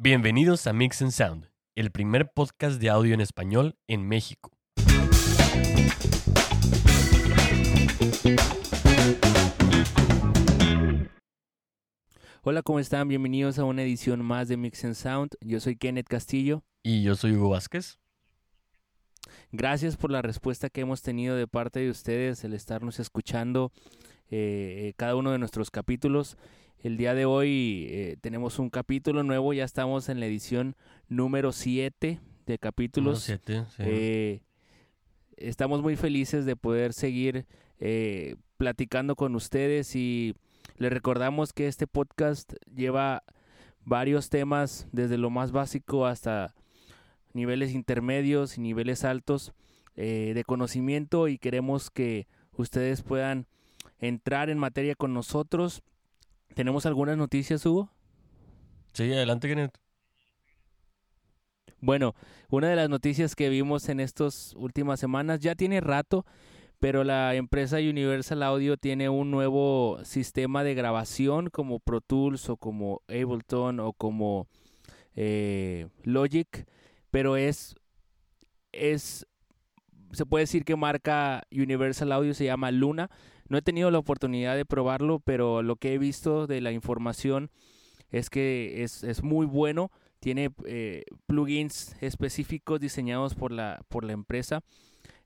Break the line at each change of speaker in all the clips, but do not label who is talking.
Bienvenidos a Mix and Sound, el primer podcast de audio en español en México.
Hola, ¿cómo están? Bienvenidos a una edición más de Mix and Sound. Yo soy Kenneth Castillo.
Y yo soy Hugo Vázquez.
Gracias por la respuesta que hemos tenido de parte de ustedes, el estarnos escuchando eh, cada uno de nuestros capítulos. El día de hoy eh, tenemos un capítulo nuevo, ya estamos en la edición número 7 de capítulos.
Siete, sí.
Eh, estamos muy felices de poder seguir eh, platicando con ustedes y les recordamos que este podcast lleva varios temas desde lo más básico hasta niveles intermedios y niveles altos eh, de conocimiento y queremos que ustedes puedan entrar en materia con nosotros. ¿Tenemos algunas noticias, Hugo?
Sí, adelante, Kenneth.
Bueno, una de las noticias que vimos en estas últimas semanas ya tiene rato, pero la empresa Universal Audio tiene un nuevo sistema de grabación como Pro Tools o como Ableton o como eh, Logic, pero es, es, se puede decir que marca Universal Audio se llama Luna. No he tenido la oportunidad de probarlo, pero lo que he visto de la información es que es, es muy bueno. Tiene eh, plugins específicos diseñados por la, por la empresa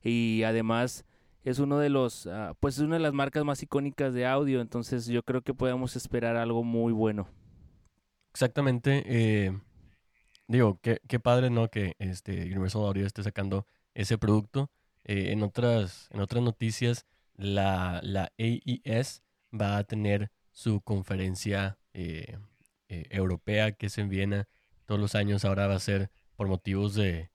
y además es uno de los, ah, pues es una de las marcas más icónicas de audio. Entonces yo creo que podemos esperar algo muy bueno.
Exactamente. eh, digo, qué, qué padre, ¿no? Que este Universal Audio esté sacando ese producto. Eh, en, otras, en otras noticias, la, la AES va a tener su conferencia eh, eh, europea que es en Viena todos los años. Ahora va a ser por motivos de,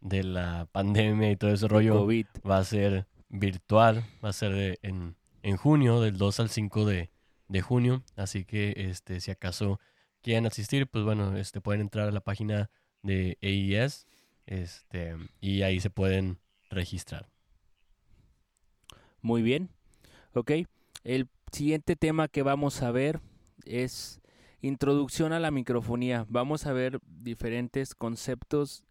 de la pandemia y todo ese rollo.
COVID.
va a ser virtual, va a ser de- en, en junio, del 2 al 5 de, de junio. Así que este, si acaso quieren asistir, pues bueno, este, pueden entrar a la página de AES este, y ahí se pueden registrar.
Muy bien. Ok. El siguiente tema que vamos a ver es introducción a la microfonía. Vamos a ver diferentes conceptos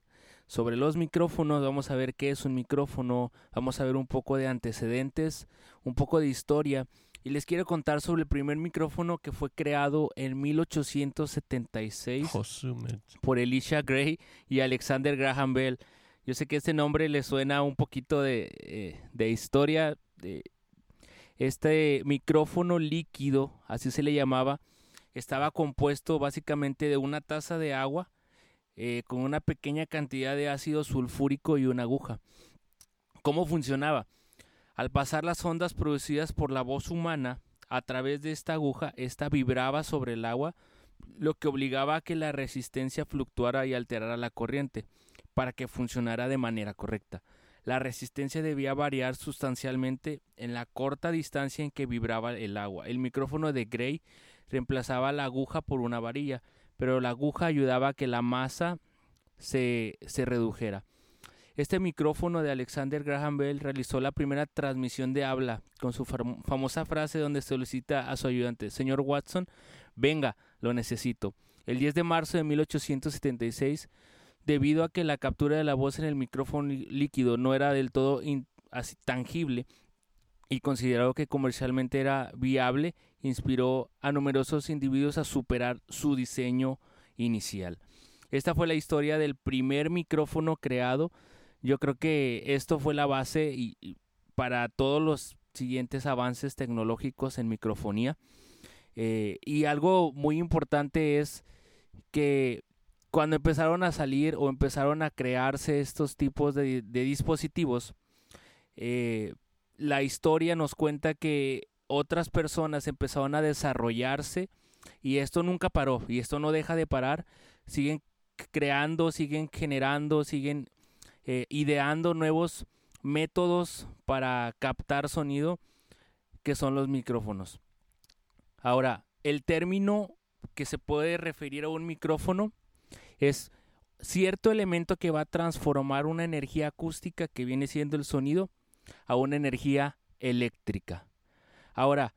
sobre los micrófonos. Vamos a ver qué es un micrófono. Vamos a ver un poco de antecedentes, un poco de historia. Y les quiero contar sobre el primer micrófono que fue creado en 1876
Josumet.
por Elisha Gray y Alexander Graham Bell. Yo sé que este nombre le suena un poquito de, eh, de historia. de- este micrófono líquido, así se le llamaba, estaba compuesto básicamente de una taza de agua eh, con una pequeña cantidad de ácido sulfúrico y una aguja. ¿Cómo funcionaba? Al pasar las ondas producidas por la voz humana a través de esta aguja, esta vibraba sobre el agua lo que obligaba a que la resistencia fluctuara y alterara la corriente para que funcionara de manera correcta. La resistencia debía variar sustancialmente en la corta distancia en que vibraba el agua. El micrófono de Gray reemplazaba la aguja por una varilla, pero la aguja ayudaba a que la masa se, se redujera. Este micrófono de Alexander Graham Bell realizó la primera transmisión de habla con su fam- famosa frase donde solicita a su ayudante, señor Watson, venga, lo necesito. El 10 de marzo de 1876, debido a que la captura de la voz en el micrófono lí- líquido no era del todo tangible y considerado que comercialmente era viable, inspiró a numerosos individuos a superar su diseño inicial. Esta fue la historia del primer micrófono creado. Yo creo que esto fue la base para todos los siguientes avances tecnológicos en microfonía. Eh, y algo muy importante es que cuando empezaron a salir o empezaron a crearse estos tipos de, dispositivos, eh, la historia nos cuenta que otras personas empezaron a desarrollarse y esto nunca paró y esto no deja de parar. Siguen creando, siguen generando, siguen eh, ideando nuevos métodos para captar sonido que son los micrófonos. Ahora, el término que se puede referir a un micrófono es cierto elemento que va a transformar una energía acústica que viene siendo el sonido a una energía eléctrica. Ahora,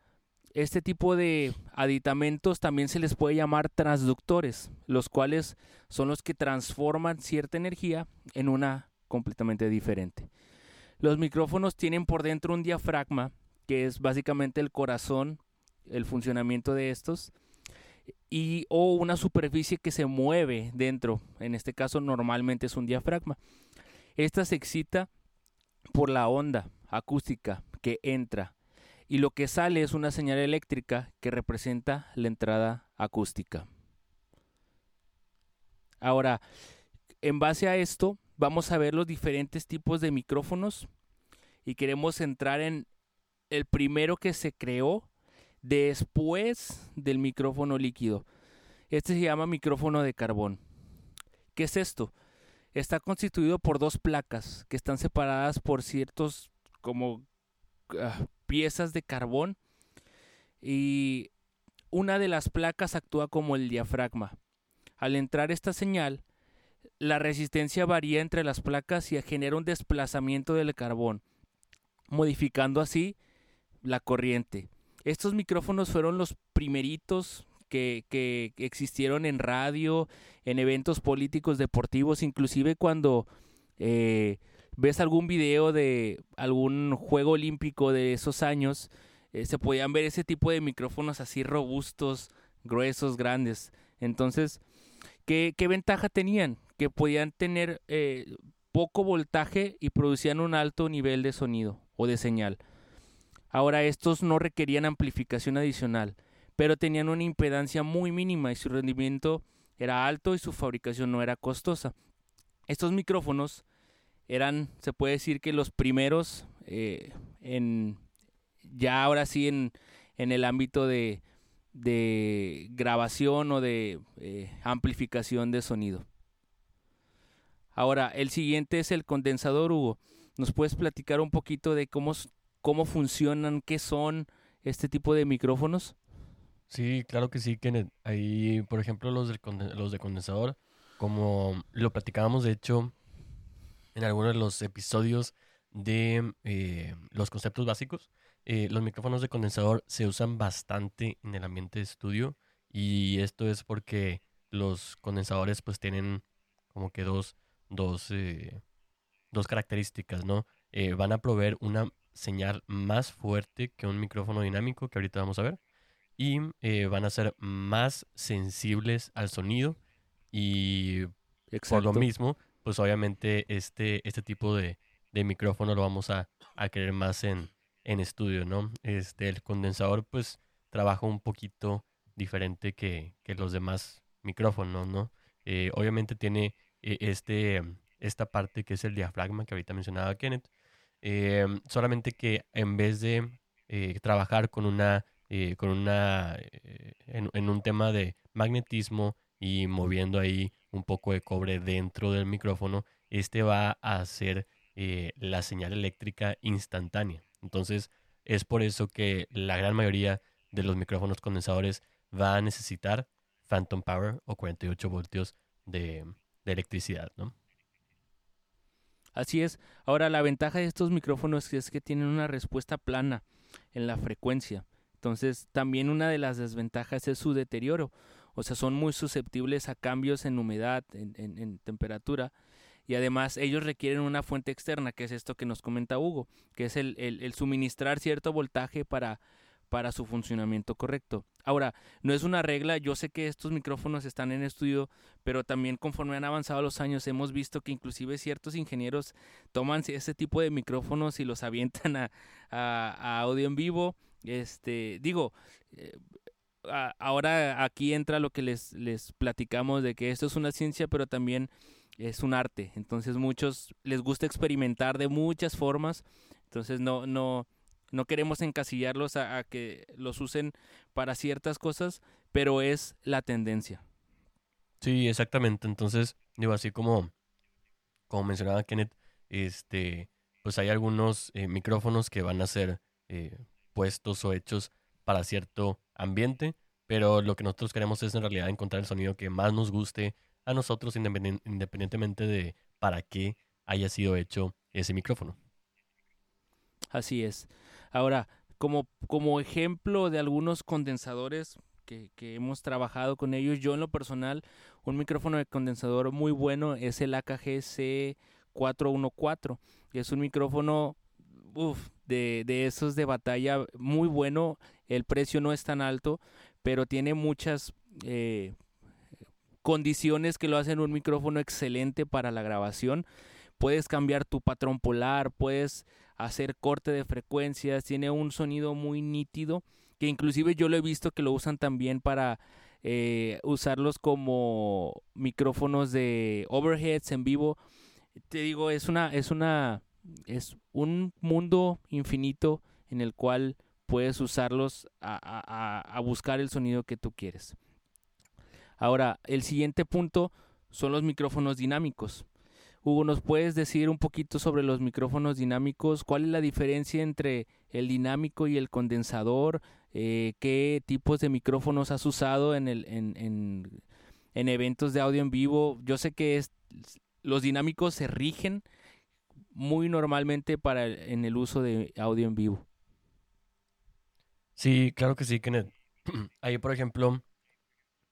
este tipo de aditamentos también se les puede llamar transductores, los cuales son los que transforman cierta energía en una completamente diferente. Los micrófonos tienen por dentro un diafragma, que es básicamente el corazón, el funcionamiento de estos, y o una superficie que se mueve dentro. En este caso normalmente es un diafragma. Esta se excita por la onda acústica que entra y lo que sale es una señal eléctrica que representa la entrada acústica. Ahora, en base a esto, vamos a ver los diferentes tipos de micrófonos y queremos entrar en el primero que se creó después del micrófono líquido. Este se llama micrófono de carbón. ¿Qué es esto? Está constituido por dos placas que están separadas por ciertos como ah, piezas de carbón y una de las placas actúa como el diafragma. Al entrar esta señal, la resistencia varía entre las placas y genera un desplazamiento del carbón, modificando así la corriente. Estos micrófonos fueron los primeritos que, que, existieron en radio, en eventos políticos deportivos, inclusive cuando eh, ves algún video de algún juego olímpico de esos años, eh, se podían ver ese tipo de micrófonos así robustos, gruesos, grandes. Entonces, ¿qué, ventaja tenían? Que podían tener eh, poco voltaje y producían un alto nivel de sonido o de señal. Ahora, estos no requerían amplificación adicional, pero tenían una impedancia muy mínima y su rendimiento era alto y su fabricación no era costosa. Estos micrófonos eran, se puede decir que los primeros eh, en, ya ahora sí en, en el ámbito de, grabación o de eh, amplificación de sonido. Ahora, el siguiente es el condensador, Hugo. ¿Nos puedes platicar un poquito de cómo, cómo funcionan, qué son este tipo de micrófonos?
Sí, claro que sí, Kenneth. Ahí, por ejemplo, los, los de condensador, como lo platicábamos, de hecho, en algunos de los episodios de eh, los conceptos básicos. Eh, los micrófonos de condensador se usan bastante en el ambiente de estudio y esto es porque los condensadores pues tienen como que dos, dos, eh, dos características, ¿no? van a proveer una señal más fuerte que un micrófono dinámico que ahorita vamos a ver y van a ser más sensibles al sonido y por lo mismo pues obviamente este, este tipo de, micrófono lo vamos a, querer más en, estudio, ¿no? Este, el condensador pues trabaja un poquito diferente que, los demás micrófonos, ¿no? Eh, obviamente tiene eh, este, esta parte que es el diafragma que ahorita mencionaba Kenneth, eh, solamente que en vez de trabajar con una, con una en, en, un tema de magnetismo y moviendo ahí un poco de cobre dentro del micrófono, este va a hacer eh, la señal eléctrica instantánea. Entonces es por eso que la gran mayoría de los micrófonos condensadores va a necesitar phantom power o 48 voltios de, electricidad, ¿no?
Así es. Ahora, la ventaja de estos micrófonos es que tienen una respuesta plana en la frecuencia. Entonces, también una de las desventajas es su deterioro. O sea, son muy susceptibles a cambios en humedad, en, temperatura. Y además ellos requieren una fuente externa, que es esto que nos comenta Hugo, que es el, suministrar cierto voltaje para, para su funcionamiento correcto. Ahora, no es una regla, yo sé que estos micrófonos están en estudio, pero también conforme han avanzado los años hemos visto que inclusive ciertos ingenieros toman ese tipo de micrófonos y los avientan a, a audio en vivo. Este, digo, eh, ahora aquí entra lo que les, les platicamos de que esto es una ciencia, pero también es un arte. Entonces muchos les gusta experimentar de muchas formas. Entonces no, no, no queremos encasillarlos a, que los usen para ciertas cosas, pero es la tendencia.
Sí, exactamente. Entonces, digo, así como, como mencionaba Kenneth, este, pues hay algunos eh, micrófonos que van a ser eh, puestos o hechos para cierto ambiente, pero lo que nosotros queremos es en realidad encontrar el sonido que más nos guste a nosotros independientemente de para qué haya sido hecho ese micrófono.
Así es. Ahora, como, como ejemplo de algunos condensadores que, que, hemos trabajado con ellos, yo en lo personal, un micrófono de condensador muy bueno es el AKG C414. Es un micrófono de, de esos de batalla muy bueno. El precio no es tan alto, pero tiene muchas eh, condiciones que lo hacen un micrófono excelente para la grabación. Puedes cambiar tu patrón polar, puedes hacer corte de frecuencias, tiene un sonido muy nítido, que inclusive yo lo he visto que lo usan también para eh, usarlos como micrófonos de overheads en vivo. Te digo, es una, es una, es un mundo infinito en el cual puedes usarlos a, a buscar el sonido que tú quieres. Ahora, el siguiente punto son los micrófonos dinámicos. Hugo, ¿nos puedes decir un poquito sobre los micrófonos dinámicos? ¿Cuál es la diferencia entre el dinámico y el condensador? Eh, ¿Qué tipos de micrófonos has usado en, el, en, en, en, eventos de audio en vivo? Yo sé que es, los dinámicos se rigen muy normalmente para en el uso de audio en vivo.
Sí, claro que sí, Kenneth. Ahí, por ejemplo,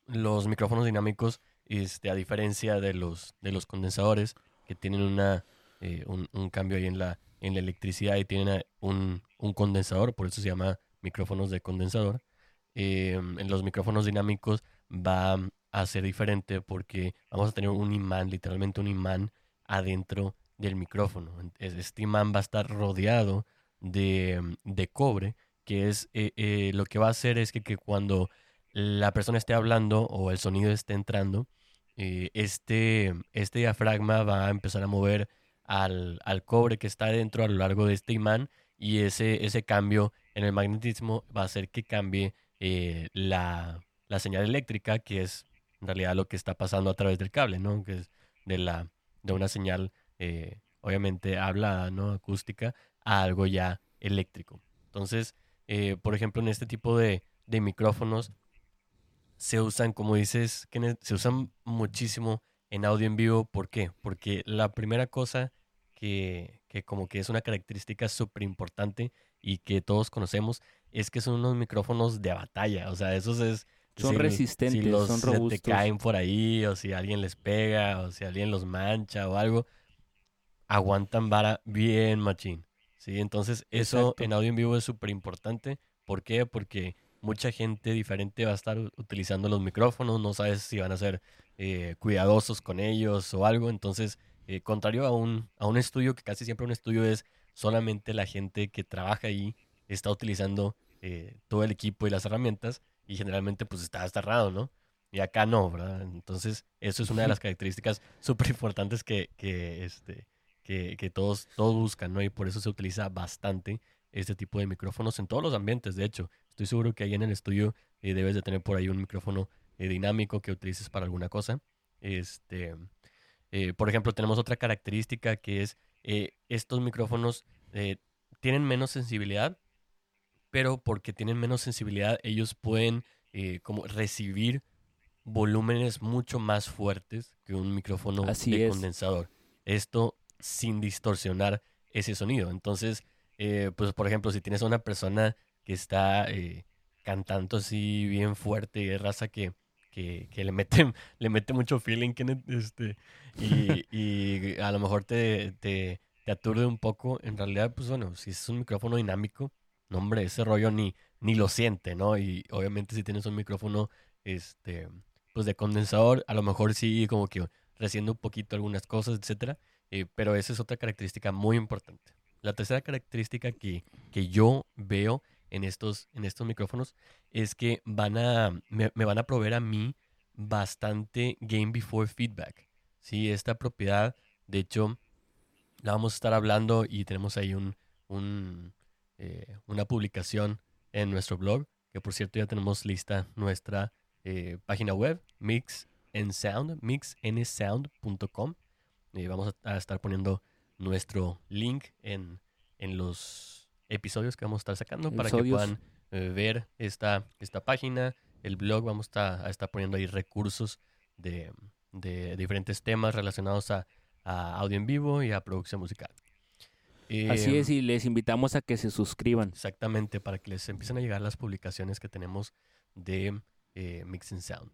los micrófonos dinámicos, este, a diferencia de los, de los condensadores, que tienen una, eh, un, cambio ahí en la, en la electricidad y tienen un, un condensador, por eso se llama micrófonos de condensador. Eh, en los micrófonos dinámicos va a ser diferente porque vamos a tener un imán, literalmente un imán adentro del micrófono. Este imán va a estar rodeado de, de cobre, que es eh, lo que va a hacer es que, que cuando la persona esté hablando o el sonido esté entrando, eh, este, este diafragma va a empezar a mover al, cobre que está dentro a lo largo de este imán y ese, ese cambio en el magnetismo va a hacer que cambie eh, la, señal eléctrica, que es en realidad lo que está pasando a través del cable, ¿no? Que es de, la, de una señal, eh, obviamente hablada, ¿no? Acústica, a algo ya eléctrico. Entonces, por ejemplo, en este tipo de, de micrófonos, se usan, como dices, se usan muchísimo en audio en vivo. ¿Por qué? Porque la primera cosa que, que como que es una característica súper importante y que todos conocemos es que son unos micrófonos de batalla. O sea, esos es...
Son resistentes,
si los,
son robustos.
te caen por ahí, o si alguien les pega, o si alguien los mancha o algo, aguantan vara bien machín. ¿sí? Entonces, eso en audio en vivo es súper importante. ¿Por qué? Porque mucha gente diferente va a estar utilizando los micrófonos, no sabes si van a ser eh, cuidadosos con ellos o algo. Entonces, eh, contrario a un, a un estudio, que casi siempre un estudio es solamente la gente que trabaja ahí está utilizando eh, todo el equipo y las herramientas y generalmente pues está cerrado, ¿no? Y acá no, ¿verdad? Entonces, eso es una de las características súper importantes que, que, este, que, que, todos, todos buscan, ¿no? Y por eso se utiliza bastante este tipo de micrófonos en todos los ambientes, de hecho. Estoy seguro que ahí en el estudio eh, debes de tener por ahí un micrófono eh, dinámico que utilices para alguna cosa. Este, eh, por ejemplo, tenemos otra característica que es estos micrófonos tienen menos sensibilidad, pero porque tienen menos sensibilidad ellos pueden como recibir volúmenes mucho más fuertes que un micrófono de condensador. Esto sin distorsionar ese sonido. Entonces, pues por ejemplo, si tienes a una persona que está eh, cantando así bien fuerte y de raza que, que, le, mete, le mete mucho feeling este, y, y a lo mejor te, te, te, aturde un poco. En realidad, pues bueno, si es un micrófono dinámico, no hombre, ese rollo ni, ni lo siente, ¿no? Y obviamente si tienes un micrófono este, pues de condensador, a lo mejor sí como que reciendo un poquito algunas cosas, etcétera. Eh, pero esa es otra característica muy importante. La tercera característica que, que yo veo en estos, en estos micrófonos es que van a, me, van a proveer a mí bastante Game Before Feedback. Sí, esta propiedad, de hecho, la vamos a estar hablando y tenemos ahí un, un eh, una publicación en nuestro blog, que por cierto ya tenemos lista nuestra eh, página web, Mix Sound, mixnsound.com. Y vamos a, estar poniendo nuestro link en, en los episodios que vamos a estar sacando para que puedan eh, ver esta, esta página, el blog. Vamos a, estar poniendo ahí recursos de, diferentes temas relacionados a, audio en vivo y a producción musical.
Así es,
Em,
y les invitamos a que se suscriban.
Exactamente, para que les empiecen a llegar las publicaciones que tenemos de eh, Mix and Sound.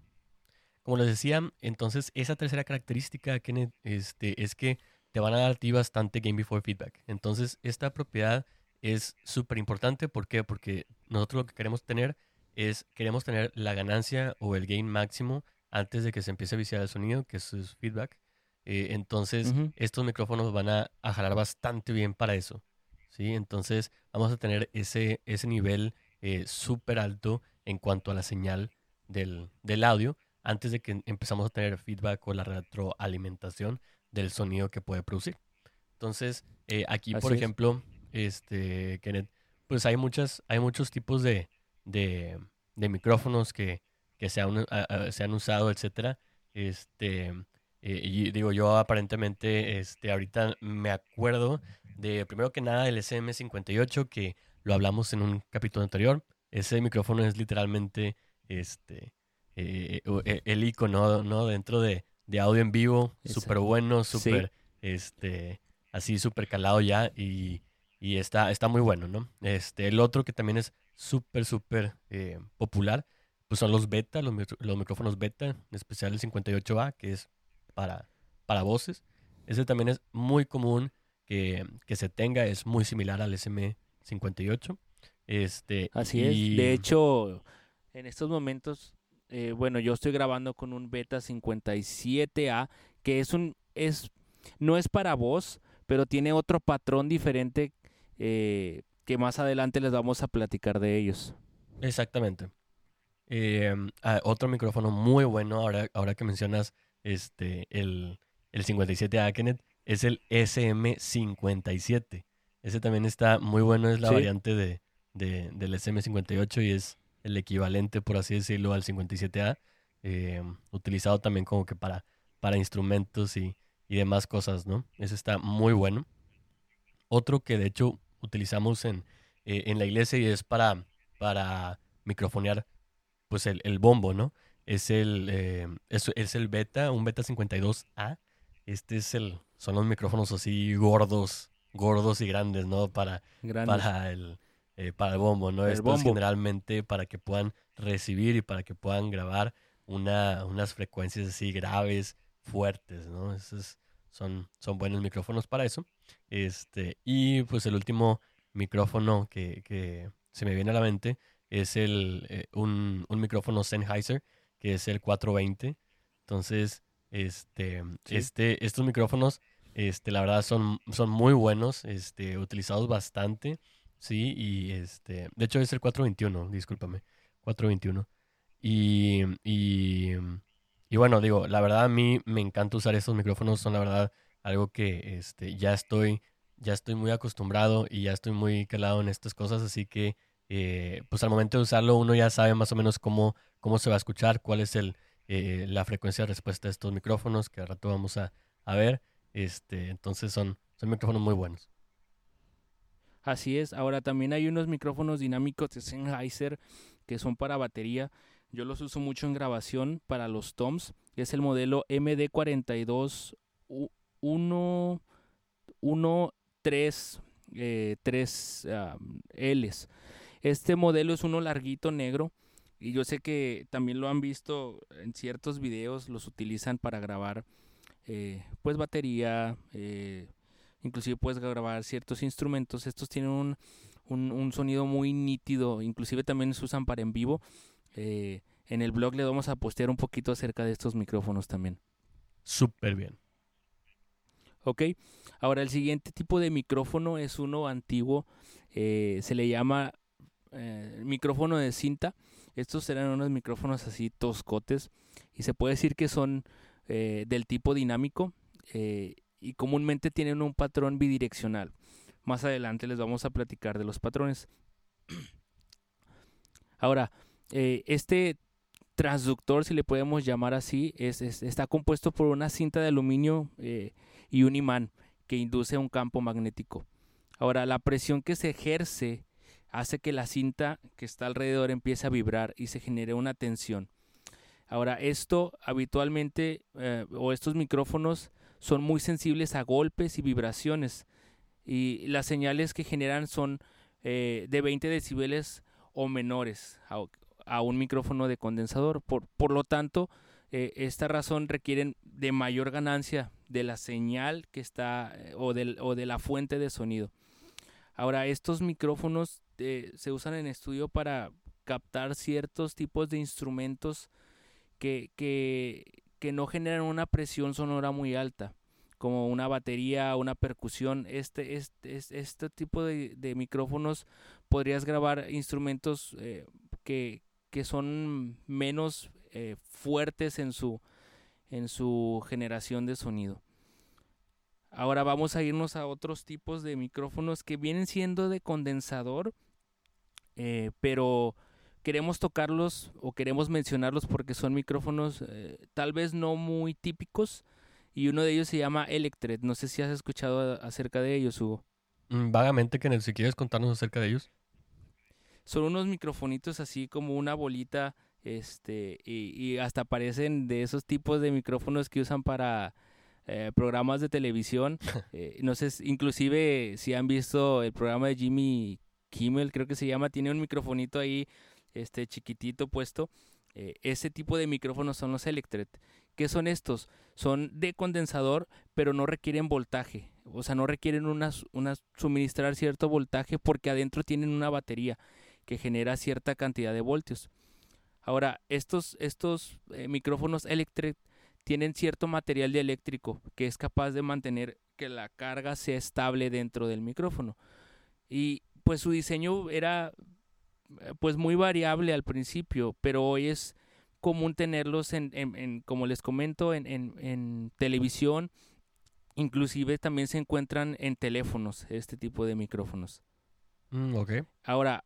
Como les decía, entonces esa tercera característica Kenneth, este, es que te van a dar a ti bastante Game Before Feedback. Entonces esta propiedad es súper importante. ¿Por qué? Porque nosotros lo que queremos tener es, queremos tener la ganancia o el gain máximo antes de que se empiece a viciar el sonido, que es feedback. Eh, entonces estos micrófonos van a, a jalar bastante bien para eso. ¿sí? Entonces vamos a tener ese, ese nivel eh, súper alto en cuanto a la señal del, del audio antes de que empezamos a tener feedback o la retroalimentación del sonido que puede producir. Entonces, eh, aquí, por
es.
Este, Kenneth, pues hay, muchas, hay muchos tipos de, de, de micrófonos que, que se, han, a- a- se han usado, etcétera. Este, eh, y digo, yo aparentemente, este, ahorita me acuerdo de, primero que nada, el SM58, que lo hablamos en un capítulo anterior. Ese micrófono es literalmente, este, eh, o- e- el icono, ¿no? Dentro de, de audio en vivo, súper bueno,
sí.
súper, este, así súper calado ya y, y está, está muy bueno, ¿no? Este, el otro que también es súper, súper eh, popular, pues son los beta, los, micrófonos beta, en especial el 58A, que es para, para voces. Ese también es muy común que, que se tenga, es muy similar al SM58. Este,
Así es.
y-
De hecho, en estos momentos, eh, bueno, yo estoy grabando con un Beta 57A, que es un, es, no es para voz, pero tiene otro patrón diferente eh, que más adelante les vamos a platicar de ellos.
Exactamente. Eh, ah, otro micrófono muy bueno, ahora, ahora que mencionas este, el, el 57A Kenneth, es el SM57. Ese también está muy bueno, es la
Sí.
variante de, de- del SM58 y es el equivalente, por así decirlo, al 57A, eh, utilizado también como que para, para instrumentos y, y demás cosas, ¿no? Ese está muy bueno. Otro que de hecho utilizamos en, eh, en la iglesia y es para, para microfonear pues el, el bombo, ¿no? Es el, eh, es, es el beta, un beta 52A. Este es el, son los micrófonos así gordos, gordos y grandes, ¿no? Para,
Grandes.
para el, eh, para el bombo, ¿no?
El
Esto es generalmente para que puedan recibir y para que puedan grabar una, unas frecuencias así graves, fuertes, ¿no? Esos son, son buenos micrófonos para eso. Este, y pues el último micrófono que, que se me viene a la mente es el, eh, un, un micrófono Sennheiser, que es el 420. Entonces, este,
Sí.
este, estos micrófonos, este, la verdad son, son muy buenos, este, utilizados bastante, sí, y este, de hecho es el 421, discúlpame, 421. Y, y, y bueno, digo, la verdad a mí me encanta usar estos micrófonos, son la verdad algo que este, ya estoy, ya estoy muy acostumbrado y ya estoy muy calado en estas cosas, así que eh, pues al momento de usarlo uno ya sabe más o menos cómo, cómo se va a escuchar, cuál es el, eh, la frecuencia de respuesta de estos micrófonos, que al rato vamos a, a ver. Este, entonces son, son micrófonos muy buenos.
Así es. Ahora también hay unos micrófonos dinámicos de Sennheiser que son para batería. Yo los uso mucho en grabación para los toms. Es el modelo MD42 1 1 3 eh, 3 Ls. Este modelo es uno larguito negro y yo sé que también lo han visto en ciertos videos, los utilizan para grabar eh, pues batería, eh, inclusive puedes grabar ciertos instrumentos. Estos tienen un, un, un sonido muy nítido, inclusive también se usan para en vivo. Eh, en el blog le vamos a postear un poquito acerca de estos micrófonos también.
Súper bien.
Ok, ahora el siguiente tipo de micrófono es uno antiguo, eh, se le llama eh, micrófono de cinta. Estos serán unos micrófonos así toscotes y se puede decir que son eh, del tipo dinámico y comúnmente tienen un patrón bidireccional. Más adelante les vamos a platicar de los patrones. Ahora, eh, este transductor, si le podemos llamar así, es, es- está compuesto por una cinta de aluminio eh, y un imán que induce un campo magnético. Ahora, la presión que se ejerce hace que la cinta que está alrededor empiece a vibrar y se genere una tensión. Ahora, esto habitualmente, eh, o estos micrófonos, son muy sensibles a golpes y vibraciones. y las señales que generan son de 20 decibeles o menores a, un micrófono de condensador. Por, por lo tanto, eh, esta razón requieren de mayor ganancia de la señal que está eh, o, del, o de la fuente de sonido. Ahora, estos micrófonos se usan en estudio para captar ciertos tipos de instrumentos que, que, que no generan una presión sonora muy alta como una batería, una percusión, este, este, este tipo de, micrófonos podrías grabar instrumentos eh, que, son menos eh, fuertes en su, en su generación de sonido. Ahora vamos a irnos a otros tipos de micrófonos que vienen siendo de condensador, eh, pero queremos tocarlos o queremos mencionarlos porque son micrófonos tal vez no muy típicos, y uno de ellos se llama Electret. No sé si has escuchado acerca de ellos, Hugo.
Mm, vagamente, que si quieres contarnos acerca de ellos.
Son unos microfonitos así como una bolita, este, y, hasta parecen de esos tipos de micrófonos que usan para eh, programas de televisión. Eh, no sé, inclusive si han visto el programa de Jimmy Kimmel, creo que se llama, tiene un microfonito ahí, este, chiquitito puesto. Eh, ese tipo de micrófonos son los Electret. ¿Qué son estos? Son de condensador, pero no requieren voltaje. O sea, no requieren una, suministrar cierto voltaje porque adentro tienen una batería que genera cierta cantidad de voltios. Ahora, estos, estos eh, micrófonos eléctricos tienen cierto material eléctrico que es capaz de mantener que la carga sea estable dentro del micrófono. Y pues su diseño era eh, pues muy variable al principio, pero hoy es común tenerlos en, en, como les comento, en, en, televisión. Inclusive también se encuentran en teléfonos este tipo de micrófonos.
Mm,
Ahora,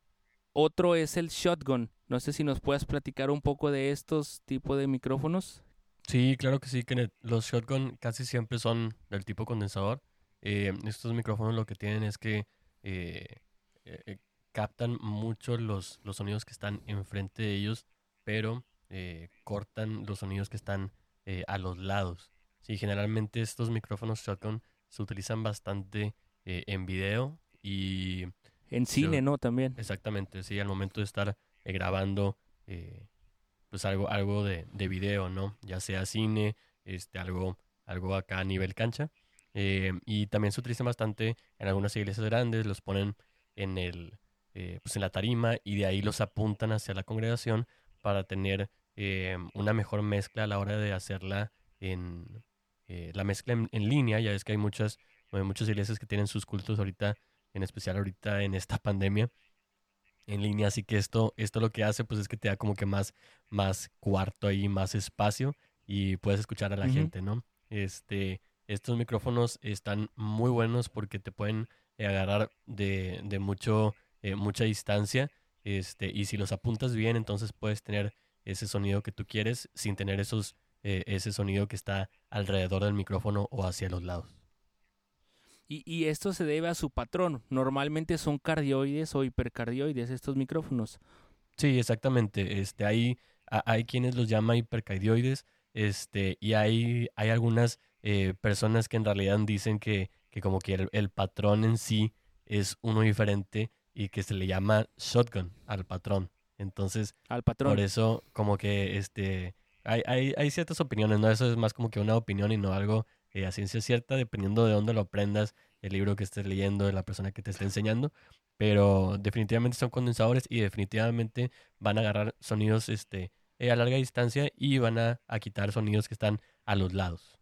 otro es el shotgun. No sé si nos puedas platicar un poco de estos tipos de micrófonos.
Sí, claro que sí, que los shotgun casi siempre son del tipo condensador. Eh, estos micrófonos lo que tienen es que eh, eh, captan mucho los, los sonidos que están enfrente de ellos, pero cortan los sonidos que están a los lados. Sí, generalmente estos micrófonos shotgun se utilizan bastante en video y...
En cine, ¿no? También.
Exactamente, sí, al momento de estar grabando pues algo, algo de, de, video, ¿no? Ya sea cine, este, algo, algo acá a nivel cancha. y también se utiliza bastante en algunas iglesias grandes, los ponen en el, pues en la tarima y de ahí los apuntan hacia la congregación para tener eh, una mejor mezcla a la hora de hacerla en eh, la mezcla en, línea. Ya es que hay muchas, muchas iglesias que tienen sus cultos ahorita, en especial ahorita en esta pandemia en línea. Así que esto, esto lo que hace pues es que te da como que más, más cuarto ahí, más espacio y puedes escuchar a la gente, ¿no? Este, estos micrófonos están muy buenos porque te pueden eh, agarrar de, de mucho, mucha distancia. Este, y si los apuntas bien, entonces puedes tener ese sonido que tú quieres sin tener esos, eh, ese sonido que está alrededor del micrófono o hacia los lados.
Y, y, esto se debe a su patrón. Normalmente son cardioides o hipercardioides estos micrófonos.
Sí, exactamente. Este, hay, hay quienes los llaman hipercardioides este, y hay, hay algunas eh, personas que en realidad dicen que, que como que el, patrón en sí es uno diferente y que se le llama shotgun al patrón. Entonces,
al patrón.
Por eso, como que este hay, hay, hay, ciertas opiniones, ¿no? Eso es más como que una opinión y no algo eh, a ciencia cierta, dependiendo de dónde lo aprendas, el libro que estés leyendo, de la persona que te esté enseñando. Pero definitivamente son condensadores y definitivamente van a agarrar sonidos este, eh, a larga distancia y van a, quitar sonidos que están a los lados.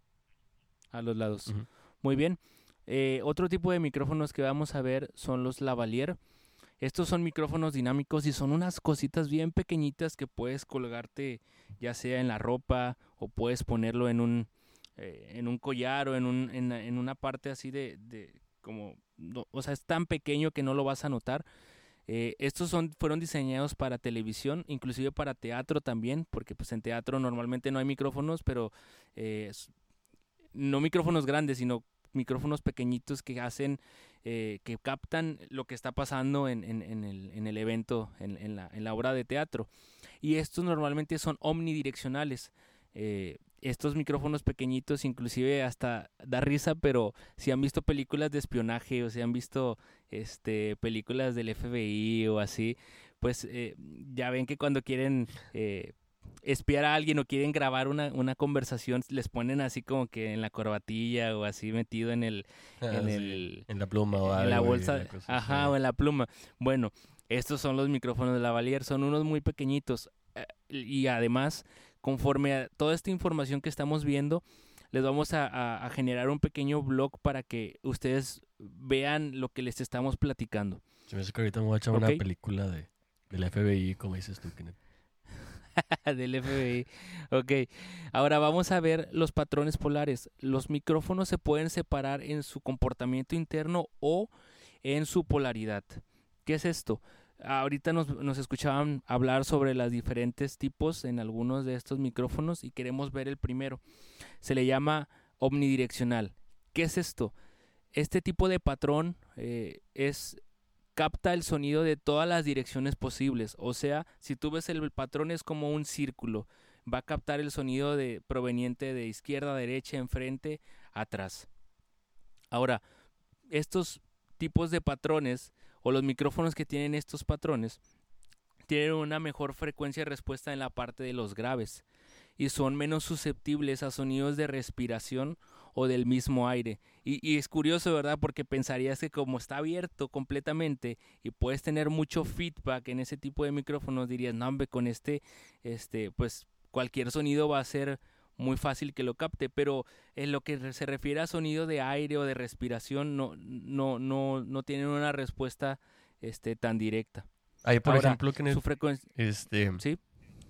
A los lados. Muy bien. Eh, otro tipo de micrófonos que vamos a ver son los lavalier. Estos son micrófonos dinámicos y son unas cositas bien pequeñitas que puedes colgarte ya sea en la ropa o puedes ponerlo en un, eh, en un collar o en, un, en, una parte así de, de como, o sea, es tan pequeño que no lo vas a notar. Eh, estos son, fueron diseñados para televisión, inclusive para teatro también, porque pues en teatro normalmente no hay micrófonos, pero eh, no micrófonos grandes, sino micrófonos pequeñitos que hacen eh, que captan lo que está pasando en, el, evento, en, la, obra de teatro. Y estos normalmente son omnidireccionales. Estos micrófonos pequeñitos, inclusive hasta da risa, pero si han visto películas de espionaje o si han visto este, películas del FBI o así, pues eh, ya ven que cuando quieren eh, espiar a alguien o quieren grabar una, una, conversación, les ponen así como que en la corbatilla o así metido en el...
Ah,
en,
sí,
el
en la pluma o
en la bolsa, ajá, o en la pluma. Bueno, estos son los micrófonos de lavalier, son unos muy pequeñitos eh, y además, conforme a toda esta información que estamos viendo, les vamos a, a- a generar un pequeño blog para que ustedes vean lo que les estamos platicando.
Se me hace que ahorita me voy a echar una película de, del FBI, como dices tú, Kenneth.
del FBI. Ok, ahora vamos a ver los patrones polares. Los micrófonos se pueden separar en su comportamiento interno o en su polaridad. ¿Qué es esto? Ahorita nos, nos escuchaban hablar sobre los diferentes tipos en algunos de estos micrófonos y queremos ver el primero. Se le llama omnidireccional. ¿Qué es esto? Este tipo de patrón eh, es capta el sonido de todas las direcciones posibles. O sea, si tú ves el patrón es como un círculo. Va a captar el sonido de, proveniente de izquierda, derecha, enfrente, atrás. Ahora, estos tipos de patrones o los micrófonos que tienen estos patrones tienen una mejor frecuencia de respuesta en la parte de los graves y son menos susceptibles a sonidos de respiración o del mismo aire. Y, es curioso, ¿verdad? Porque pensarías que como está abierto completamente y puedes tener mucho feedback en ese tipo de micrófonos, dirías, no, hombre, con este, este, pues cualquier sonido va a ser muy fácil que lo capte, pero en lo que se refiere a sonido de aire o de respiración, no, no, no, no tienen una respuesta este, tan directa.
Ahí, por
Ahora,
ejemplo, Kenneth,
Su frecuencia,
este,
sí,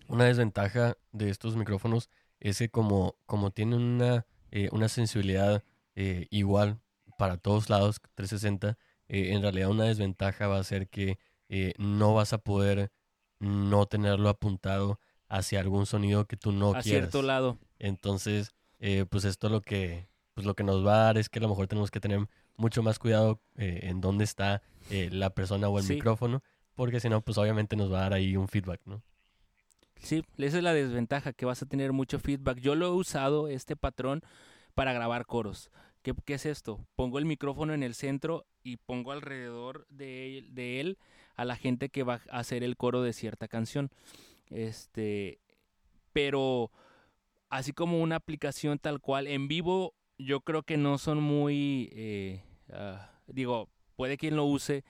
una desventaja de estos micrófonos es que como, como tienen una, eh, una sensibilidad eh, igual para todos lados, 360, eh, en realidad una desventaja va a ser que eh, no vas a poder no tenerlo apuntado hacia algún sonido que tú no
a
quieras.
cierto lado.
Entonces, eh, pues esto lo que, pues lo que nos va a dar es que a lo mejor tenemos que tener mucho más cuidado eh, en dónde está eh, la persona o el
Sí.
micrófono, porque si no, pues obviamente nos va a dar ahí un feedback, ¿no?
Sí, esa es la desventaja, que vas a tener mucho feedback. Yo lo he usado, este patrón, para grabar coros. ¿Qué, qué es esto? Pongo el micrófono en el centro y pongo alrededor de él, de él a la gente que va a hacer el coro de cierta canción. Este, pero así como una aplicación tal cual, en vivo yo creo que no son muy, eh, ah, digo, puede quien lo use,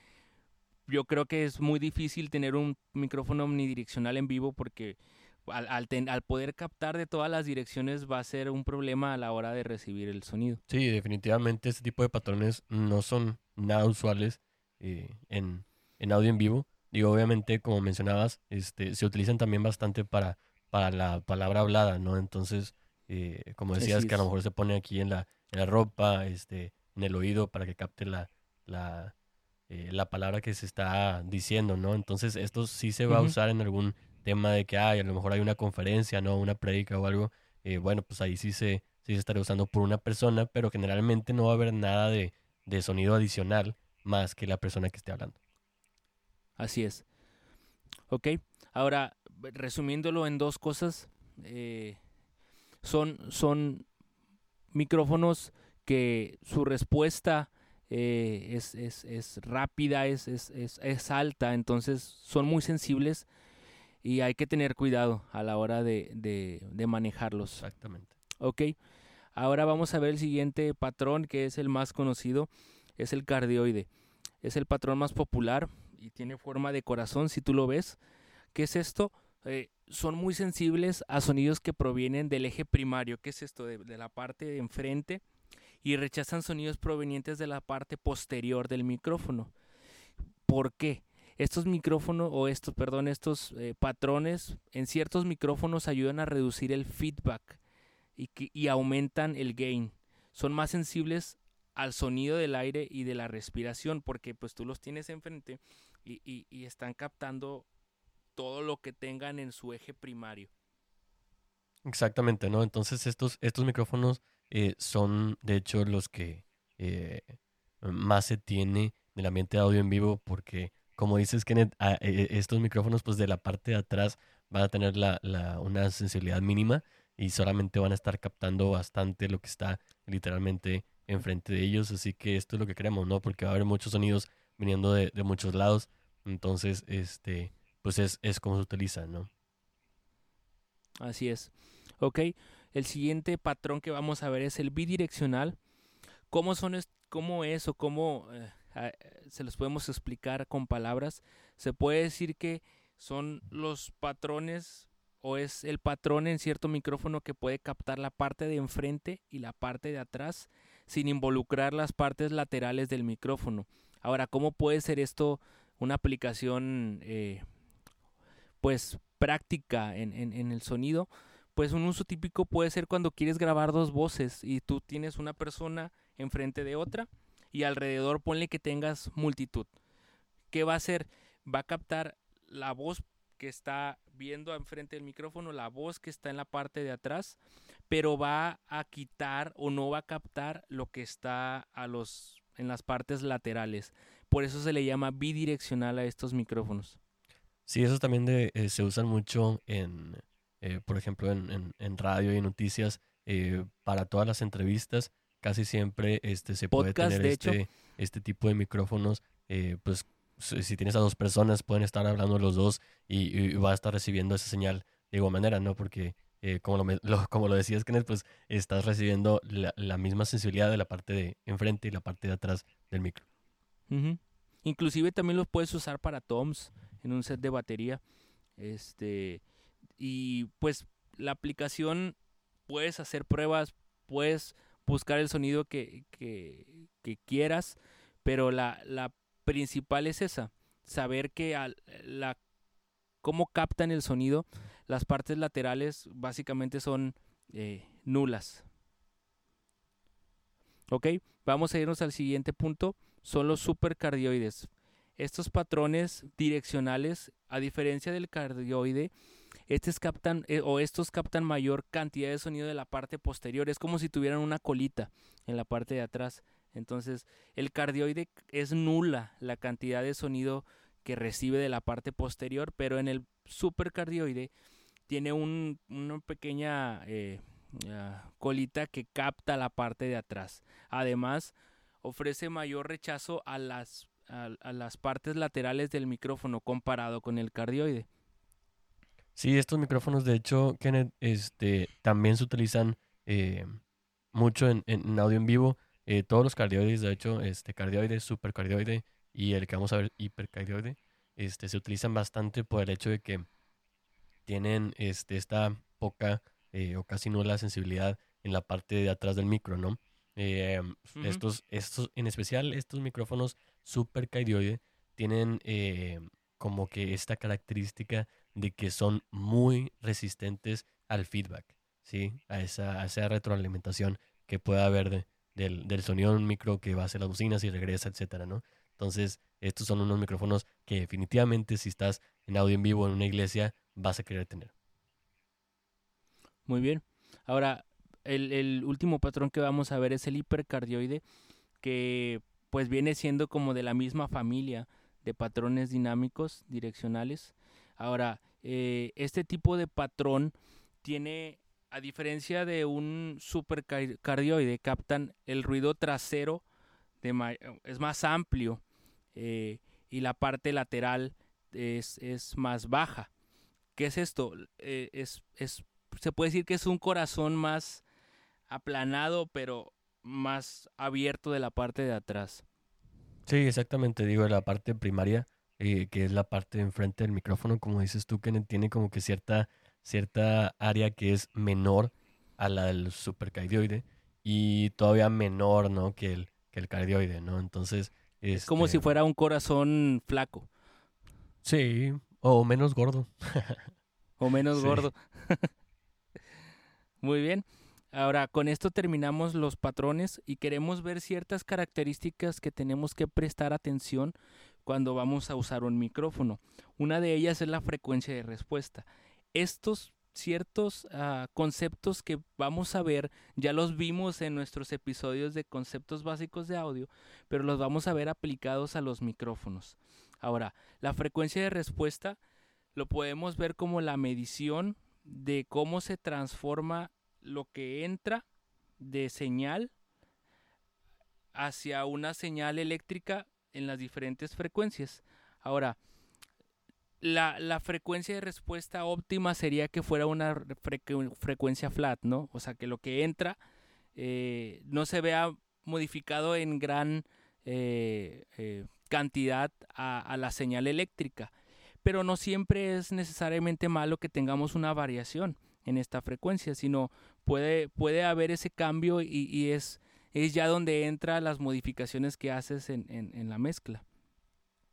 yo creo que es muy difícil tener un micrófono omnidireccional en vivo porque al, al ten- al poder captar de todas las direcciones va a ser un problema a la hora de recibir el sonido.
Sí, definitivamente este tipo de patrones no son nada usuales eh, en, en audio en vivo. Digo, obviamente, como mencionabas, este, se utilizan también bastante para, para la palabra hablada, ¿no? Entonces, eh, como decías, que a lo mejor se pone aquí en la, en la ropa, este, en el oído para que capte la, la, eh, la palabra que se está diciendo, ¿no? Entonces, esto sí se va a usar en algún tema de que ay, a lo mejor hay una conferencia, ¿no? Una prédica o algo. eh, bueno, pues ahí sí se, sí se estaría usando por una persona, pero generalmente no va a haber nada de, de sonido adicional más que la persona que esté hablando.
Así es. Ok, ahora resumiéndolo en dos cosas, eh, son, son micrófonos que su respuesta eh, es, es- es rápida, es, es- es- es alta, entonces son muy sensibles y hay que tener cuidado a la hora de, de- de manejarlos.
Exactamente.
Ok, ahora vamos a ver el siguiente patrón que es el más conocido, es el cardioide. Es el patrón más popular y tiene forma de corazón si tú lo ves. ¿Qué es esto? Eh, son muy sensibles a sonidos que provienen del eje primario, que es esto de, la parte de enfrente, y rechazan sonidos provenientes de la parte posterior del micrófono. ¿Por qué? Estos micrófonos, o estos, perdón, estos eh, patrones en ciertos micrófonos ayudan a reducir el feedback y, y aumentan el gain. Son más sensibles al sonido del aire y de la respiración porque pues tú los tienes enfrente y- y están captando todo lo que tengan en su eje primario.
Exactamente, ¿no? Entonces estos, estos micrófonos eh, son de hecho los que eh, más se tiene del ambiente de audio en vivo porque como dices Kenneth, a- eh, estos micrófonos pues de la parte de atrás van a tener la, una sensibilidad mínima y solamente van a estar captando bastante lo que está literalmente enfrente de ellos. Así que esto es lo que queremos, ¿no? Porque va a haber muchos sonidos viniendo de muchos lados. Entonces, este, pues es, es como se utiliza, ¿no?
Así es. Ok, el siguiente patrón que vamos a ver es el bidireccional. ¿Cómo, son cómo es o cómo eh, se los podemos explicar con palabras? Se puede decir que son los patrones o es el patrón en cierto micrófono que puede captar la parte de enfrente y la parte de atrás sin involucrar las partes laterales del micrófono. Ahora, ¿cómo puede ser esto una aplicación eh, pues práctica en, en, el sonido? Pues un uso típico puede ser cuando quieres grabar dos voces y tú tienes una persona enfrente de otra y alrededor ponle que tengas multitud. ¿Qué va a hacer? Va a captar la voz que está viendo enfrente del micrófono, la voz que está en la parte de atrás, pero va a quitar o no va a captar lo que está a los en las partes laterales. Por eso se le llama bidireccional a estos micrófonos.
Sí, esos también de, eh, se usan mucho en, eh, por ejemplo, en, en, radio y noticias eh, para todas las entrevistas. Casi siempre este, se puede tener este, este tipo de micrófonos, pues si tienes a dos personas, pueden estar hablando los dos y, va a estar recibiendo esa señal de igual manera, ¿no? Porque eh, como, lo, como lo decías, Kenneth, pues estás recibiendo la, misma sensibilidad de la parte de enfrente y la parte de atrás del micro.
Inclusive también los puedes usar para toms en un set de batería. Este, y pues la aplicación puedes hacer pruebas, puedes buscar el sonido que, que, quieras, pero la, la principal es esa, saber que la cómo captan el sonido, las partes laterales básicamente son eh, nulas. Ok, vamos a irnos al siguiente punto, son los supercardioides. Estos patrones direccionales, a diferencia del cardioide, estos captan eh, o estos captan mayor cantidad de sonido de la parte posterior. Es como si tuvieran una colita en la parte de atrás. Entonces, el cardioide es nula la cantidad de sonido que recibe de la parte posterior, pero en el supercardioide tiene un, una pequeña eh, ah, colita que capta la parte de atrás. Además, ofrece mayor rechazo a las, a, las partes laterales del micrófono comparado con el cardioide.
Sí, estos micrófonos, de hecho, Kenneth, este, también se utilizan eh, mucho en, en, audio en vivo. Eh, todos los cardioides, de hecho, este cardioide, supercardioide y el que vamos a ver, hipercardioide, este, se utilizan bastante por el hecho de que tienen este, esta poca eh, o casi nula sensibilidad en la parte de atrás del micro, ¿no? Estos, estos, en especial estos micrófonos supercardioide tienen como que esta característica de que son muy resistentes al feedback, ¿sí? A esa, retroalimentación que pueda haber de, del, del sonido de un micro que va hacia las bocinas y regresa, etcétera, ¿no? Entonces, estos son unos micrófonos que definitivamente si estás en audio en vivo en una iglesia vas a querer tener.
Muy bien. Ahora, el, el último patrón que vamos a ver es el hipercardioide, que pues viene siendo como de la misma familia de patrones dinámicos direccionales. Ahora, eh, este tipo de patrón tiene a diferencia de un supercardioide, captan el ruido trasero, de es más amplio eh, y la parte lateral es, más baja. ¿Qué es esto? Eh, es, es, se puede decir que es un corazón más aplanado, pero más abierto de la parte de atrás.
Sí, exactamente. Digo, la parte primaria, eh, que es la parte de enfrente del micrófono, como dices tú, que tiene como que cierta cierta área que es menor a la del supercardioide y todavía menor, ¿no? Que el, que el cardioide, ¿no? Entonces...
Es como si este fuera un corazón flaco.
Sí, o menos gordo.
o menos gordo. Muy bien. Ahora, con esto terminamos los patrones y queremos ver ciertas características que tenemos que prestar atención cuando vamos a usar un micrófono. Una de ellas es la frecuencia de respuesta estos ciertos ah, conceptos que vamos a ver, ya los vimos en nuestros episodios de conceptos básicos de audio, pero los vamos a ver aplicados a los micrófonos. Ahora, la frecuencia de respuesta lo podemos ver como la medición de cómo se transforma lo que entra de señal hacia una señal eléctrica en las diferentes frecuencias. Ahora, la, frecuencia de respuesta óptima sería que fuera una frecuencia flat, ¿no? O sea, que lo que entra eh, no se vea modificado en gran eh, eh, cantidad a, la señal eléctrica. Pero no siempre es necesariamente malo que tengamos una variación en esta frecuencia, sino puede, puede haber ese cambio y, es, es ya donde entran las modificaciones que haces en, en, la mezcla.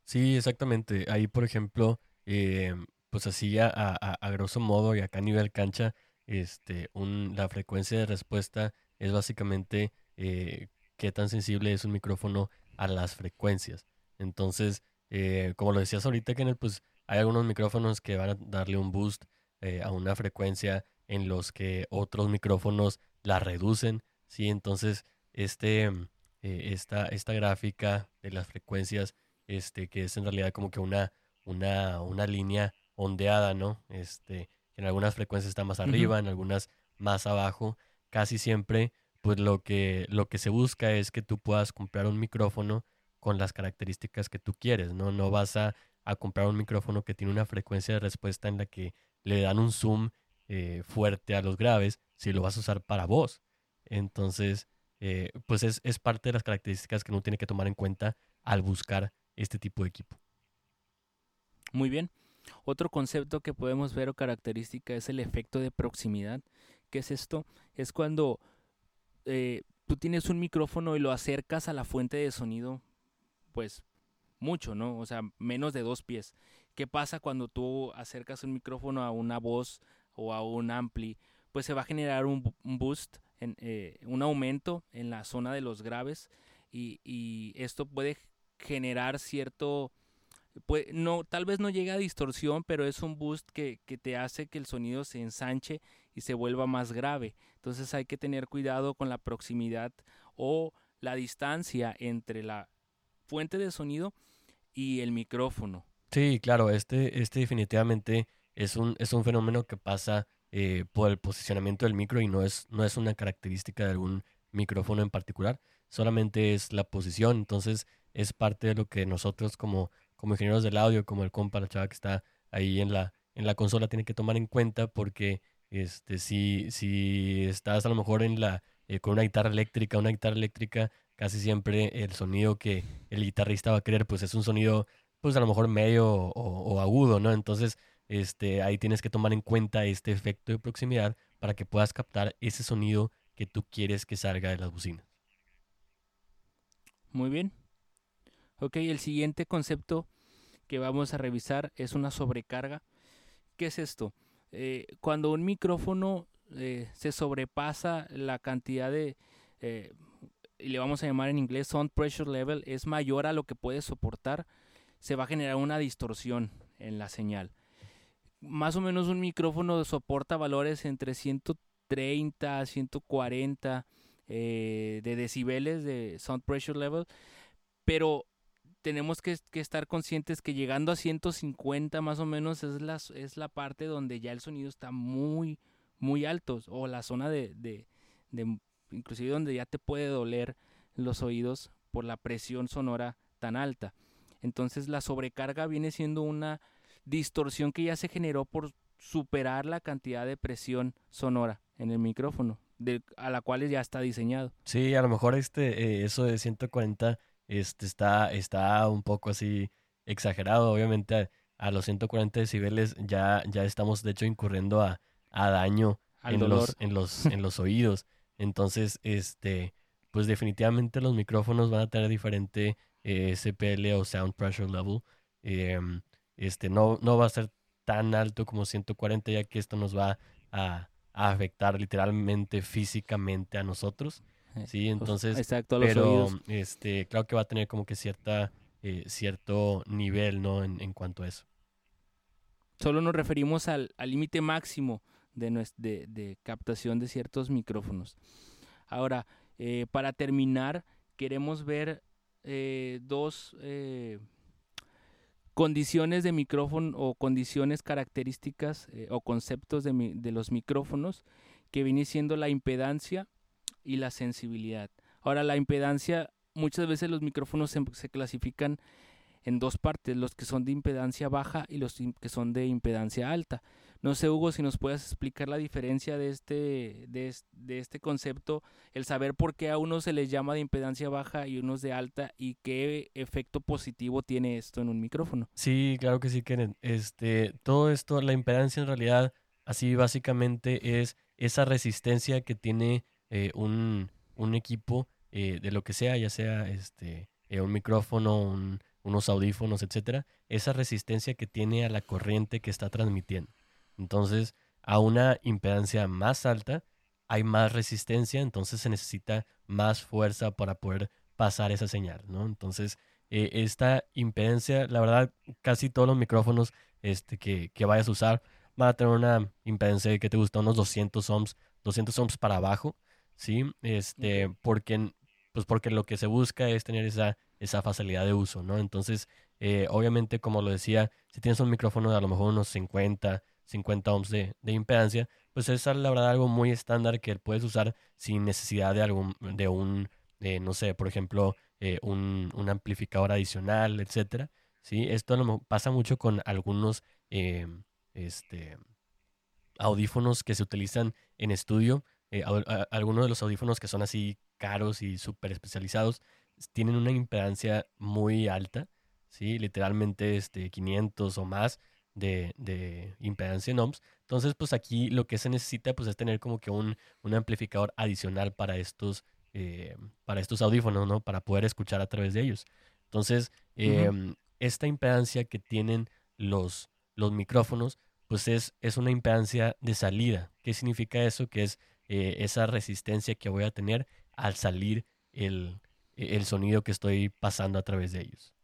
Sí, exactamente. Ahí, por ejemplo, eh, pues así a, a, grosso modo y acá a nivel cancha, este, un, la frecuencia de respuesta es básicamente eh, qué tan sensible es un micrófono a las frecuencias. Entonces, eh, como lo decías ahorita, Kenneth, pues hay algunos micrófonos que van a darle un boost eh, a una frecuencia en los que otros micrófonos la reducen, ¿sí? Entonces, este, mm, eh, esta, esta gráfica de las frecuencias, este, que es en realidad como que una, una, una línea ondeada, ¿no? Este, en algunas frecuencias está más arriba, en algunas más abajo, casi siempre pues lo que, lo que se busca es que tú puedas comprar un micrófono con las características que tú quieres, ¿no? No vas a, comprar un micrófono que tiene una frecuencia de respuesta en la que le dan un zoom eh, fuerte a los graves si lo vas a usar para voz. Entonces, eh, pues es, es, parte de las características que uno tiene que tomar en cuenta al buscar este tipo de equipo.
Muy bien. Otro concepto que podemos ver o característica es el efecto de proximidad. ¿Qué es esto? Es cuando eh, tú tienes un micrófono y lo acercas a la fuente de sonido, pues mucho, ¿no? O sea, menos de dos pies. ¿Qué pasa cuando tú acercas un micrófono a una voz o a un ampli? Pues se va a generar un, boost, eh, un aumento en la zona de los graves y, y esto puede generar cierto pues, no, tal vez no llega a distorsión, pero es un boost que, que, te hace que el sonido se ensanche y se vuelva más grave. Entonces hay que tener cuidado con la proximidad o la distancia entre la fuente de sonido y el micrófono.
Sí, claro, este, este definitivamente es un, es un fenómeno que pasa eh, por el posicionamiento del micro y no es, no es una característica de algún micrófono en particular, solamente es la posición, entonces es parte de lo que nosotros como como ingenieros del audio, como el compa, la chava que está ahí en la, en la consola, tiene que tomar en cuenta porque este, si, si estás a lo mejor en la, eh, con una guitarra eléctrica, una guitarra eléctrica, casi siempre el sonido que el guitarrista va a querer, pues es un sonido, pues a lo mejor medio o, agudo, ¿no? Entonces, este, ahí tienes que tomar en cuenta este efecto de proximidad para que puedas captar ese sonido que tú quieres que salga de las bocinas.
Muy bien. Ok, el siguiente concepto que vamos a revisar es una sobrecarga. ¿Qué es esto? Eh, cuando un micrófono eh, se sobrepasa la cantidad de, eh, le vamos a llamar en inglés sound pressure level, es mayor a lo que puede soportar, se va a generar una distorsión en la señal. Más o menos un micrófono soporta valores entre 130 a 140 de decibeles de sound pressure level, pero tenemos que, estar conscientes que llegando a 150 más o menos es la, es la parte donde ya el sonido está muy, muy alto o la zona de, de, de, inclusive donde ya te puede doler los oídos por la presión sonora tan alta. Entonces la sobrecarga viene siendo una distorsión que ya se generó por superar la cantidad de presión sonora en el micrófono, de, a la cual ya está diseñado.
Sí, a lo mejor este, eh, eso de 140 este, está, está un poco así exagerado. Obviamente a, los 140 decibeles ya, ya estamos de hecho incurriendo a, daño en los, en, los, en los oídos. Entonces, este, pues definitivamente los micrófonos van a tener diferente eh, SPL o Sound Pressure Level. Em, este, no, no va a ser tan alto como 140 ya que esto nos va a, a afectar literalmente físicamente a nosotros. Eh, sí, entonces,
Exacto,
pero este, claro que va a tener como que cierta, eh, cierto nivel, ¿no? En, en, cuanto a eso.
Solo nos referimos al límite máximo de, de, de, captación de ciertos micrófonos. Ahora, eh, para terminar, queremos ver dos condiciones de micrófono o condiciones características eh, o conceptos de, los micrófonos que viene siendo la impedancia y la sensibilidad. Ahora, la impedancia, muchas veces los micrófonos se clasifican en dos partes, los que son de impedancia baja y los que son de impedancia alta. No sé, Hugo, si nos puedes explicar la diferencia de este, de, este concepto, el saber por qué a unos se les llama de impedancia baja y unos de alta y qué efecto positivo tiene esto en un micrófono.
Sí, claro que sí, Kenneth. Este, todo esto, la impedancia en realidad, así básicamente es esa resistencia que tiene eh, un, un, equipo eh, de lo que sea, ya sea este, eh, un micrófono, unos audífonos, etcétera, esa resistencia que tiene a la corriente que está transmitiendo. Entonces, a una impedancia más alta hay más resistencia, entonces se necesita más fuerza para poder pasar esa señal, ¿no? Entonces, eh, esta impedancia, la verdad, casi todos los micrófonos este, que, vayas a usar van a tener una impedancia que te gusta, unos 200 ohms, 200 ohms para abajo, ¿sí? Este, porque, pues porque lo que se busca es tener esa, esa facilidad de uso, ¿no? Entonces, eh, obviamente, como lo decía, si tienes un micrófono de a lo mejor unos 50, 50 ohms de, impedancia, pues es la verdad algo muy estándar que puedes usar sin necesidad de algún, de un, eh, no sé, por ejemplo, eh, un, amplificador adicional, etcétera. ¿sí? Esto pasa mucho con algunos eh, este, audífonos que se utilizan en estudio. algunos de los audífonos que son así caros y súper especializados tienen una impedancia muy alta, ¿sí? literalmente este, 500 o más de, impedancia en ohms. Entonces, pues aquí lo que se necesita pues es tener como que un, amplificador adicional para estos, eh, para estos audífonos, ¿no? Para poder escuchar a través de ellos. Entonces, em, esta impedancia que tienen los, los micrófonos, pues es, es una impedancia de salida. ¿Qué significa eso? Que es eh, esa resistencia que voy a tener al salir el, el sonido que estoy pasando a través de ellos.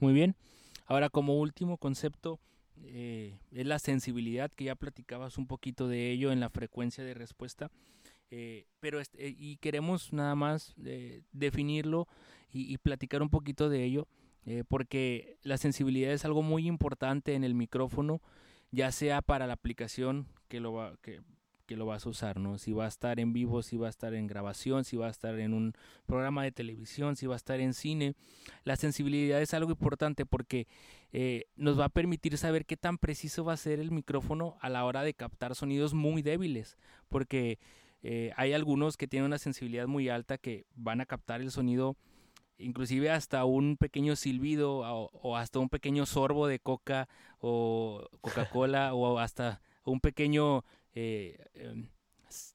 Muy bien. Ahora, como último concepto, eh, es la sensibilidad, que ya platicabas un poquito de ello en la frecuencia de respuesta. Eh, pero este, y queremos nada más definirlo y, platicar un poquito de ello, porque la sensibilidad es algo muy importante en el micrófono, ya sea para la aplicación que lo va, que que lo vas a usar, ¿no? Si va a estar en vivo, si va a estar en grabación, si va a estar en un programa de televisión, si va a estar en cine. La sensibilidad es algo importante porque eh, nos va a permitir saber qué tan preciso va a ser el micrófono a la hora de captar sonidos muy débiles, porque eh, hay algunos que tienen una sensibilidad muy alta que van a captar el sonido inclusive hasta un pequeño silbido o, o hasta un pequeño sorbo de coca o Coca-Cola o hasta un pequeño eh, em,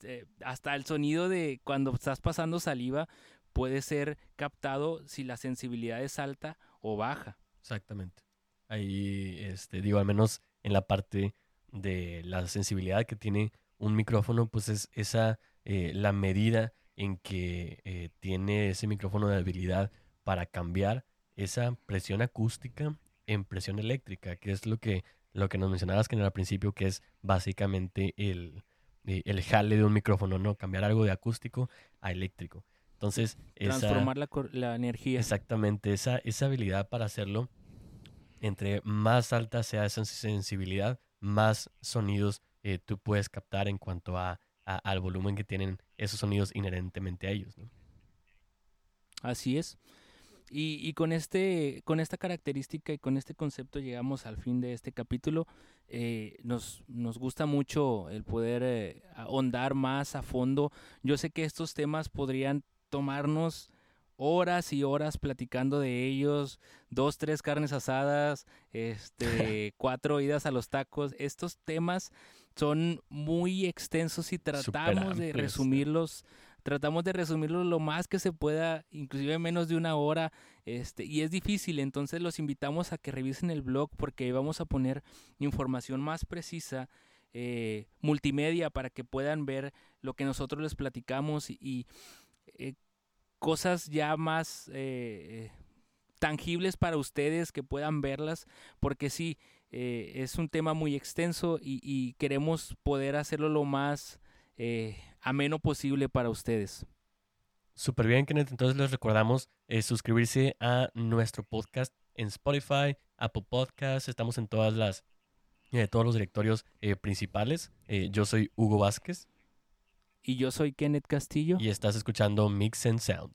eh, hasta el sonido de cuando estás pasando saliva puede ser captado si la sensibilidad es alta o baja.
Exactamente. Ahí, este, digo, al menos en la parte de la sensibilidad que tiene un micrófono, pues es esa, eh, la medida en que tiene ese micrófono de habilidad para cambiar esa presión acústica en presión eléctrica, que es lo que lo que nos mencionabas que en el principio, que es básicamente el, eh, el jale de un micrófono, ¿no? Cambiar algo de acústico a eléctrico. Entonces,
transformar la, la, energía.
Exactamente, esa, esa habilidad para hacerlo, entre más alta sea esa sensibilidad, más sonidos eh, tú puedes captar en cuanto a, al volumen que tienen esos sonidos inherentemente a ellos. ¿no?
Así es. Y, con, este, con esta característica y con este concepto llegamos al fin de este capítulo. Eh, nos, nos gusta mucho el poder eh, ahondar más a fondo. Yo sé que estos temas podrían tomarnos horas y horas platicando de ellos, dos, tres carnes asadas, este, cuatro idas a los tacos. Estos temas son muy extensos y tratamos de resumirlos tratamos de resumirlo lo más que se pueda, inclusive menos de una hora, este, y es difícil, entonces los invitamos a que revisen el blog porque vamos a poner información más precisa, eh, multimedia, para que puedan ver lo que nosotros les platicamos y, eh, cosas ya más eh, tangibles para ustedes, que puedan verlas, porque sí, es un tema muy extenso y, y queremos poder hacerlo lo más eh, ameno posible para ustedes.
Súper bien, Kenneth. Entonces les recordamos eh, suscribirse a nuestro podcast en Spotify, Apple Podcasts, estamos en todas las, eh, todos los directorios eh, principales. Yo soy Hugo Vázquez.
Y yo soy Kenneth Castillo.
Y estás escuchando Mix and Sound.